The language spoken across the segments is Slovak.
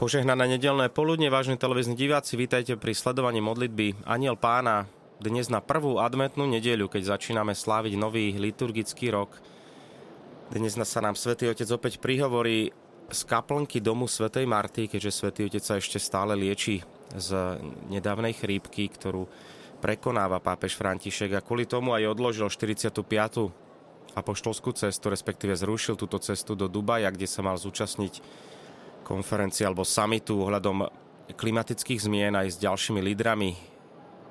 Požehnané nedelné poludne, vážni televízni diváci, vítajte pri sledovaní modlitby Aniel pána dnes na prvú adventnú nedeľu, keď začíname sláviť nový liturgický rok. Dnes sa nám Svetý Otec opäť prihovorí z kaplnky domu Svetej Marty, keďže Svetý Otec sa ešte stále lieči z nedávnej chrípky, ktorú prekonáva pápež František a kvôli tomu aj odložil 45. apoštolskú cestu, respektíve zrušil túto cestu do Dubaja, kde sa mal zúčastniť konferencie alebo samitu ohľadom klimatických zmien aj s ďalšími lídrami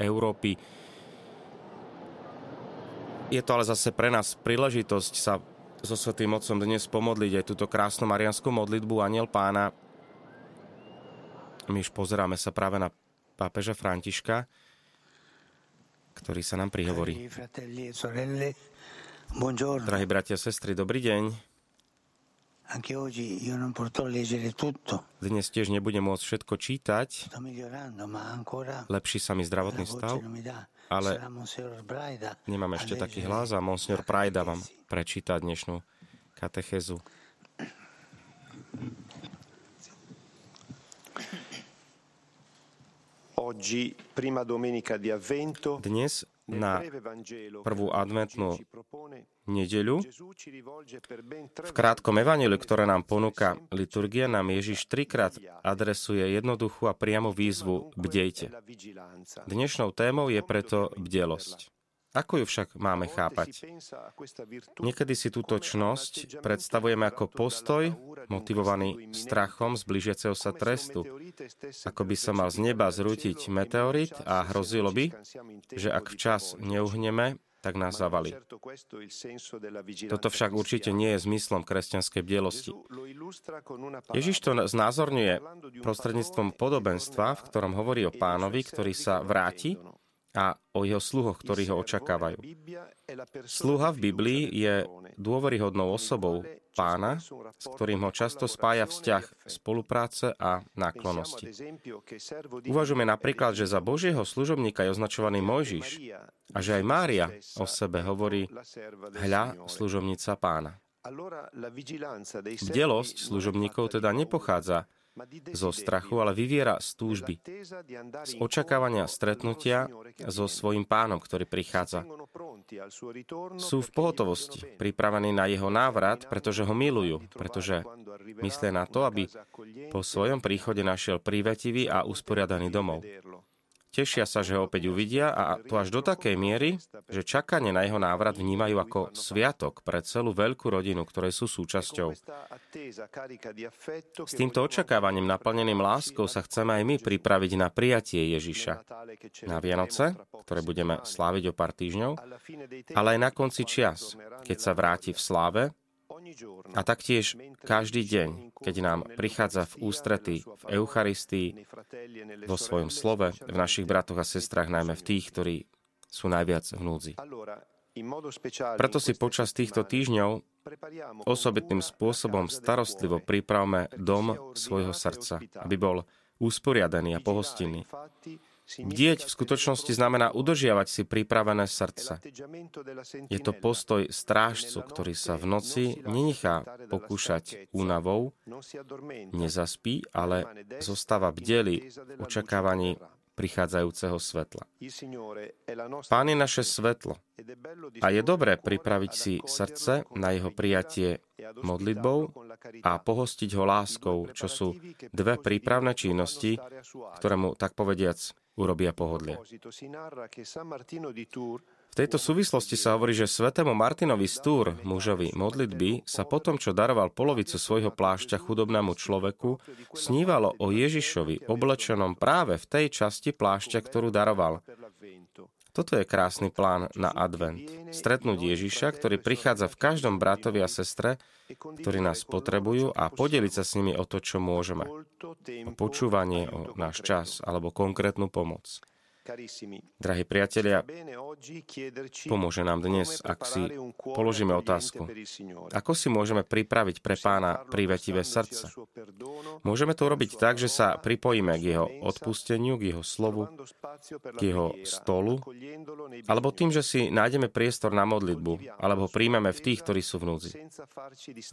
Európy. Je to ale zase pre nás príležitosť sa so Svetým Otcom dnes pomodliť aj túto krásnu marianskú modlitbu Aniel Pána. My už pozeráme sa práve na pápeža Františka, ktorý sa nám prihovorí. E Drahí bratia a sestry, dobrý deň. Dnes tiež nebudem môcť všetko čítať. Lepší sa mi zdravotný stav, ale nemám ešte taký hlas a Monsignor Prajda vám prečíta dnešnú katechezu. Dnes na prvú adventnú nedeľu. V krátkom evaneliu, ktoré nám ponúka liturgia, nám Ježiš trikrát adresuje jednoduchú a priamu výzvu bdejte. Dnešnou témou je preto bdelosť. Ako ju však máme chápať? Niekedy si túto čnosť predstavujeme ako postoj, motivovaný strachom z blížiaceho sa trestu. Ako by sa mal z neba zrútiť meteorit a hrozilo by, že ak včas neuhneme, tak nás zavali. Toto však určite nie je zmyslom kresťanskej bdelosti. Ježiš to znázorňuje prostredníctvom podobenstva, v ktorom hovorí o pánovi, ktorý sa vráti a o jeho sluhoch, ktorí ho očakávajú. Sluha v Biblii je dôveryhodnou osobou pána, s ktorým ho často spája vzťah spolupráce a náklonosti. Uvažujeme napríklad, že za Božieho služobníka je označovaný Mojžiš a že aj Mária o sebe hovorí hľa služobnica pána. Bdelosť služobníkov teda nepochádza zo strachu, ale vyviera z túžby, z očakávania stretnutia so svojim pánom, ktorý prichádza. Sú v pohotovosti, pripravení na jeho návrat, pretože ho milujú, pretože myslia na to, aby po svojom príchode našiel prívetivý a usporiadaný domov. Tešia sa, že ho opäť uvidia a to až do takej miery, že čakanie na jeho návrat vnímajú ako sviatok pre celú veľkú rodinu, ktorej sú súčasťou. S týmto očakávaním naplneným láskou sa chceme aj my pripraviť na prijatie Ježiša. Na Vianoce, ktoré budeme sláviť o pár týždňov, ale aj na konci čias, keď sa vráti v sláve a taktiež každý deň, keď nám prichádza v ústrety v Eucharistii, vo svojom slove, v našich bratoch a sestrách, najmä v tých, ktorí sú najviac v núdzi. Preto si počas týchto týždňov osobitným spôsobom starostlivo pripravme dom svojho srdca, aby bol usporiadaný a pohostinný. Bdieť v skutočnosti znamená udržiavať si pripravené srdce. Je to postoj strážcu, ktorý sa v noci nenechá pokúšať únavou, nezaspí, ale zostáva bdeli v očakávaní prichádzajúceho svetla. Pán je naše svetlo a je dobré pripraviť si srdce na jeho prijatie modlitbou a pohostiť ho láskou, čo sú dve prípravné činnosti, ktoré mu, tak povediac, urobia pohodlie. V tejto súvislosti sa hovorí, že svetému Martinovi Stúr, mužovi modlitby, sa potom, čo daroval polovicu svojho plášťa chudobnému človeku, snívalo o Ježišovi oblečenom práve v tej časti plášťa, ktorú daroval. Toto je krásny plán na advent. Stretnúť Ježiša, ktorý prichádza v každom bratovi a sestre, ktorí nás potrebujú a podeliť sa s nimi o to, čo môžeme. O počúvanie, o náš čas alebo konkrétnu pomoc. Drahí priatelia, pomôže nám dnes, ak si položíme otázku, ako si môžeme pripraviť pre pána privetivé srdce. Môžeme to urobiť tak, že sa pripojíme k jeho odpusteniu, k jeho slovu, k jeho stolu, alebo tým, že si nájdeme priestor na modlitbu, alebo ho príjmeme v tých, ktorí sú v núdzi.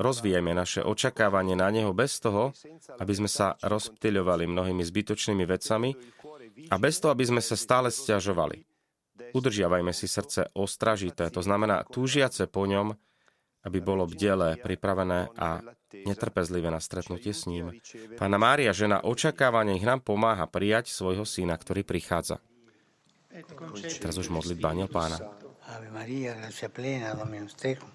Rozvíjame naše očakávanie na neho bez toho, aby sme sa rozptýľovali mnohými zbytočnými vecami, a bez toho, aby sme sa stále stiažovali. Udržiavajme si srdce ostražité, to znamená túžiace po ňom, aby bolo bdelé, pripravené a netrpezlivé na stretnutie s ním. Pána Mária, žena očakávania, ich nám pomáha prijať svojho syna, ktorý prichádza. Teraz už modlitba aniel pána. Ave Maria, gracia plena, Dominus tecum,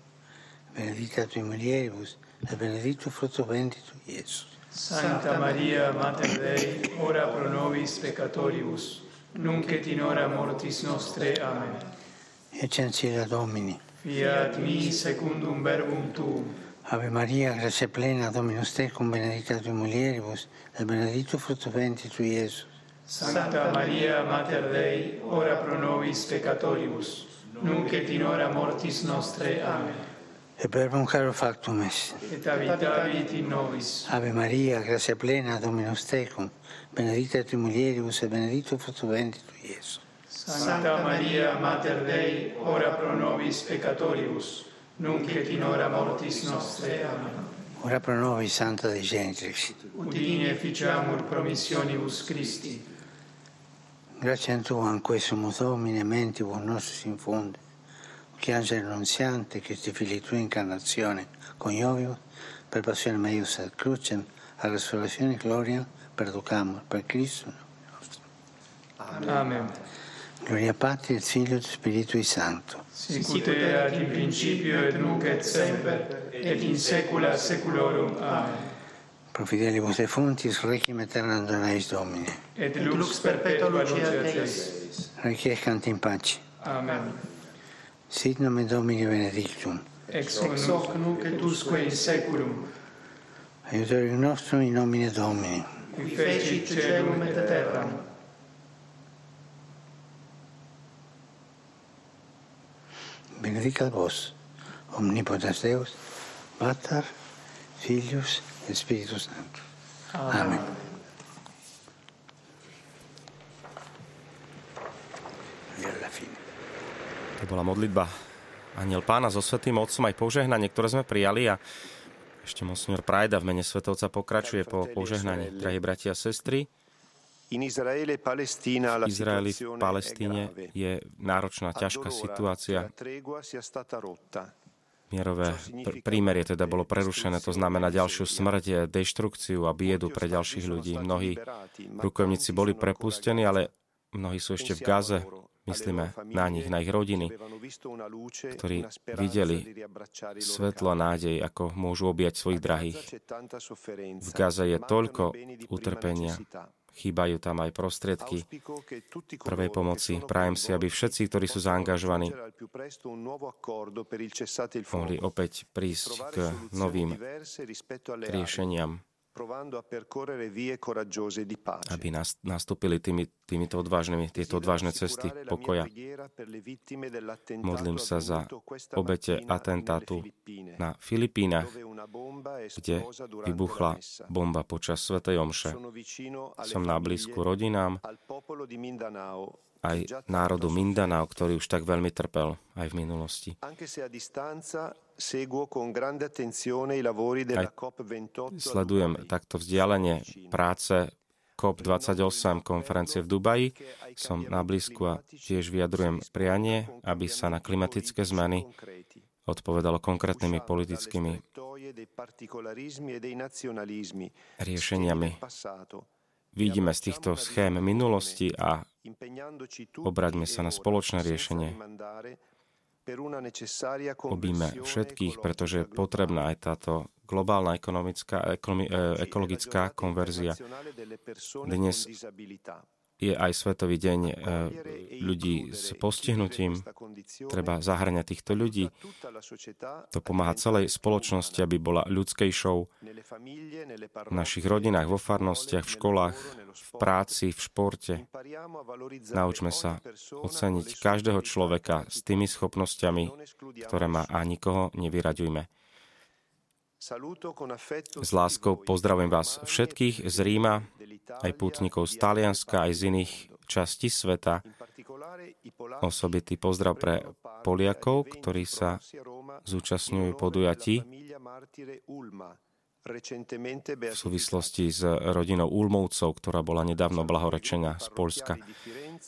benedicta tui mulieribus, et benedictus fructus ventris tui, Iesus. Santa Maria, Mater Dei, ora pro nobis peccatoribus, nunc et in hora mortis nostre. Amen. Eccencile Domini. Fiat mi secundum verbum tuum. Ave Maria, grazia plena, Dominus tecum, benedicta tui mulieribus, et benedictus fructus ventris tui, Iesus. Santa Maria, Mater Dei, ora pro nobis peccatoribus, nunc et in hora mortis nostre. Amen. E per un caro factum est. Et habitavit in nobis. Ave Maria, grazia plena, Dominus tecum, benedicta tu mulieribus e benedictus fructus ventris tui, Iesus. Santa Maria, Mater Dei, ora pro nobis peccatoribus, nunc et in hora mortis nostre. Amen. Ora pro nobis, Santa Dei Genitrix. Udini efficiamur promissionibus Christi. Grazie a Tu, anque sumus Domine, mentibus nostris infunde, che angelo annunziante, che ti figli tua incarnazione, coniovimus, per passione meius ad crucem, a resurrezione gloria, perducamur per Cristo nostro. Amen. Amen. Gloria Patri, et Figlio e Spiritui Santo. Sicut erat in principio et nunc et semper, et in saecula saeculorum. Amen. Pro fidelibus defuntis, requiem aeternam donaeis Domine. Et lux perpetua lucia Deis. Requiescant in pace. Amen. Sit nomen Domini benedictum. Ex hoc nunc et usque in seculum. Aiutorium nostrum in nomine Domini. Qui feci celum et terram. Benedicat vos, omnipotens Deus, Pater, Filius et Spiritus Sanctus. Amen. Amen. To bola modlitba Aniel pána so Svetým Otcom aj požehnanie, ktoré sme prijali a ešte monsignor Prajda v mene Svetovca pokračuje po požehnaní. Drahí bratia a sestry, v Izraeli, Palestíne je náročná, ťažká situácia. Mierové pr- prímerie teda bolo prerušené, to znamená ďalšiu smrť, deštrukciu a biedu pre ďalších ľudí. Mnohí rukojemníci boli prepustení, ale mnohí sú ešte v Gaze, Myslíme na nich, na ich rodiny, ktorí videli svetlo a nádej, ako môžu objať svojich drahých. V Gaze je toľko utrpenia, chýbajú tam aj prostriedky prvej pomoci. Prajem si, aby všetci, ktorí sú zaangažovaní, mohli opäť prísť k novým riešeniam aby nastúpili tými, týmito odvážnymi, tieto odvážne cesty pokoja. Modlím sa za obete atentátu na Filipínach, kde vybuchla bomba počas Svetej Omše. Som na blízku rodinám aj národu Mindanao, ktorý už tak veľmi trpel aj v minulosti. Aj sledujem takto vzdialenie práce COP28 konferencie v Dubaji. Som na blízku a tiež vyjadrujem prianie, aby sa na klimatické zmeny odpovedalo konkrétnymi politickými riešeniami Vidíme z týchto schém minulosti a obraťme sa na spoločné riešenie. Obíme všetkých, pretože je potrebná aj táto globálna ekonomická, ekonomi, e, ekologická konverzia. Dnes je aj Svetový deň e, ľudí s postihnutím. Treba zahrňať týchto ľudí. To pomáha celej spoločnosti, aby bola ľudskejšou v našich rodinách, vo farnostiach, v školách, v práci, v športe. Naučme sa oceniť každého človeka s tými schopnosťami, ktoré má a nikoho nevyraďujme. S láskou pozdravujem vás všetkých z Ríma, aj pútnikov z Talianska, aj z iných častí sveta. Osobitý pozdrav pre Poliakov, ktorí sa zúčastňujú podujatí v súvislosti s rodinou Ulmovcov, ktorá bola nedávno blahorečená z Polska.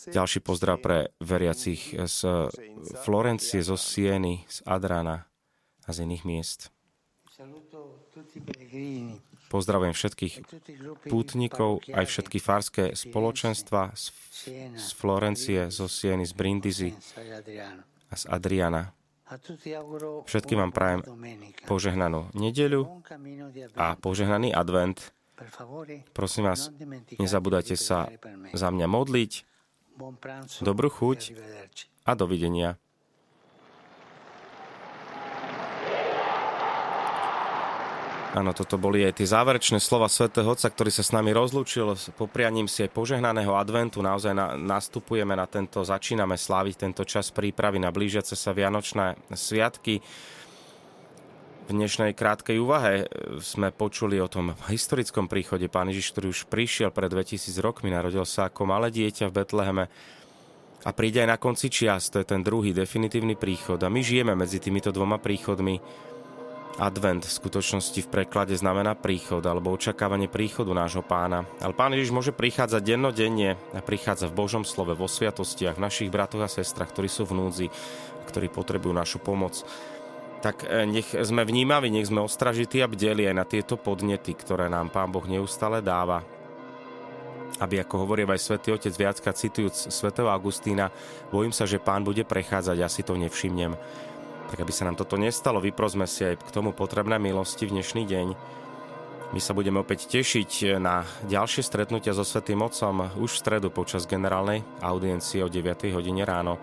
Ďalší pozdrav pre veriacich z Florencie, zo Sieny, z Adrana a z iných miest. Pozdravujem všetkých pútnikov, aj všetky farské spoločenstva z, z Florencie, zo Sieny, z Brindisi a z Adriana. Všetkým vám prajem požehnanú nedeľu a požehnaný advent. Prosím vás, nezabudajte sa za mňa modliť. Dobrú chuť a dovidenia. Áno, toto boli aj tie záverečné slova svätého Otca, ktorý sa s nami rozlúčil. Poprianím si aj požehnaného adventu. Naozaj na, nastupujeme na tento, začíname sláviť tento čas prípravy na blížiace sa Vianočné sviatky. V dnešnej krátkej úvahe sme počuli o tom historickom príchode. Pán Ježiš, ktorý už prišiel pred 2000 rokmi, narodil sa ako malé dieťa v Betleheme a príde aj na konci čias. To je ten druhý definitívny príchod. A my žijeme medzi týmito dvoma príchodmi Advent v skutočnosti v preklade znamená príchod alebo očakávanie príchodu nášho pána. Ale pán Ježiš môže prichádzať dennodenne a prichádza v Božom slove, vo sviatostiach, našich bratoch a sestrach, ktorí sú v núdzi, ktorí potrebujú našu pomoc. Tak e, nech sme vnímaví, nech sme ostražití a bdeli aj na tieto podnety, ktoré nám pán Boh neustále dáva. Aby, ako hovorí aj svätý Otec viacka citujúc svätého Augustína, bojím sa, že pán bude prechádzať, ja si to nevšimnem. Tak aby sa nám toto nestalo, vyprosme si aj k tomu potrebné milosti v dnešný deň. My sa budeme opäť tešiť na ďalšie stretnutia so Svetým Otcom už v stredu počas generálnej audiencie o 9. hodine ráno.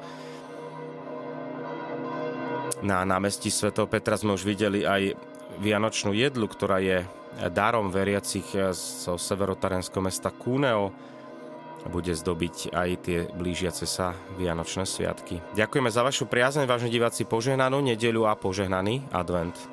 Na námestí svätého Petra sme už videli aj vianočnú jedlu, ktorá je darom veriacich zo severotarenského mesta Cúneo bude zdobiť aj tie blížiace sa Vianočné sviatky. Ďakujeme za vašu priazeň, vážne diváci, požehnanú nedeľu a požehnaný advent.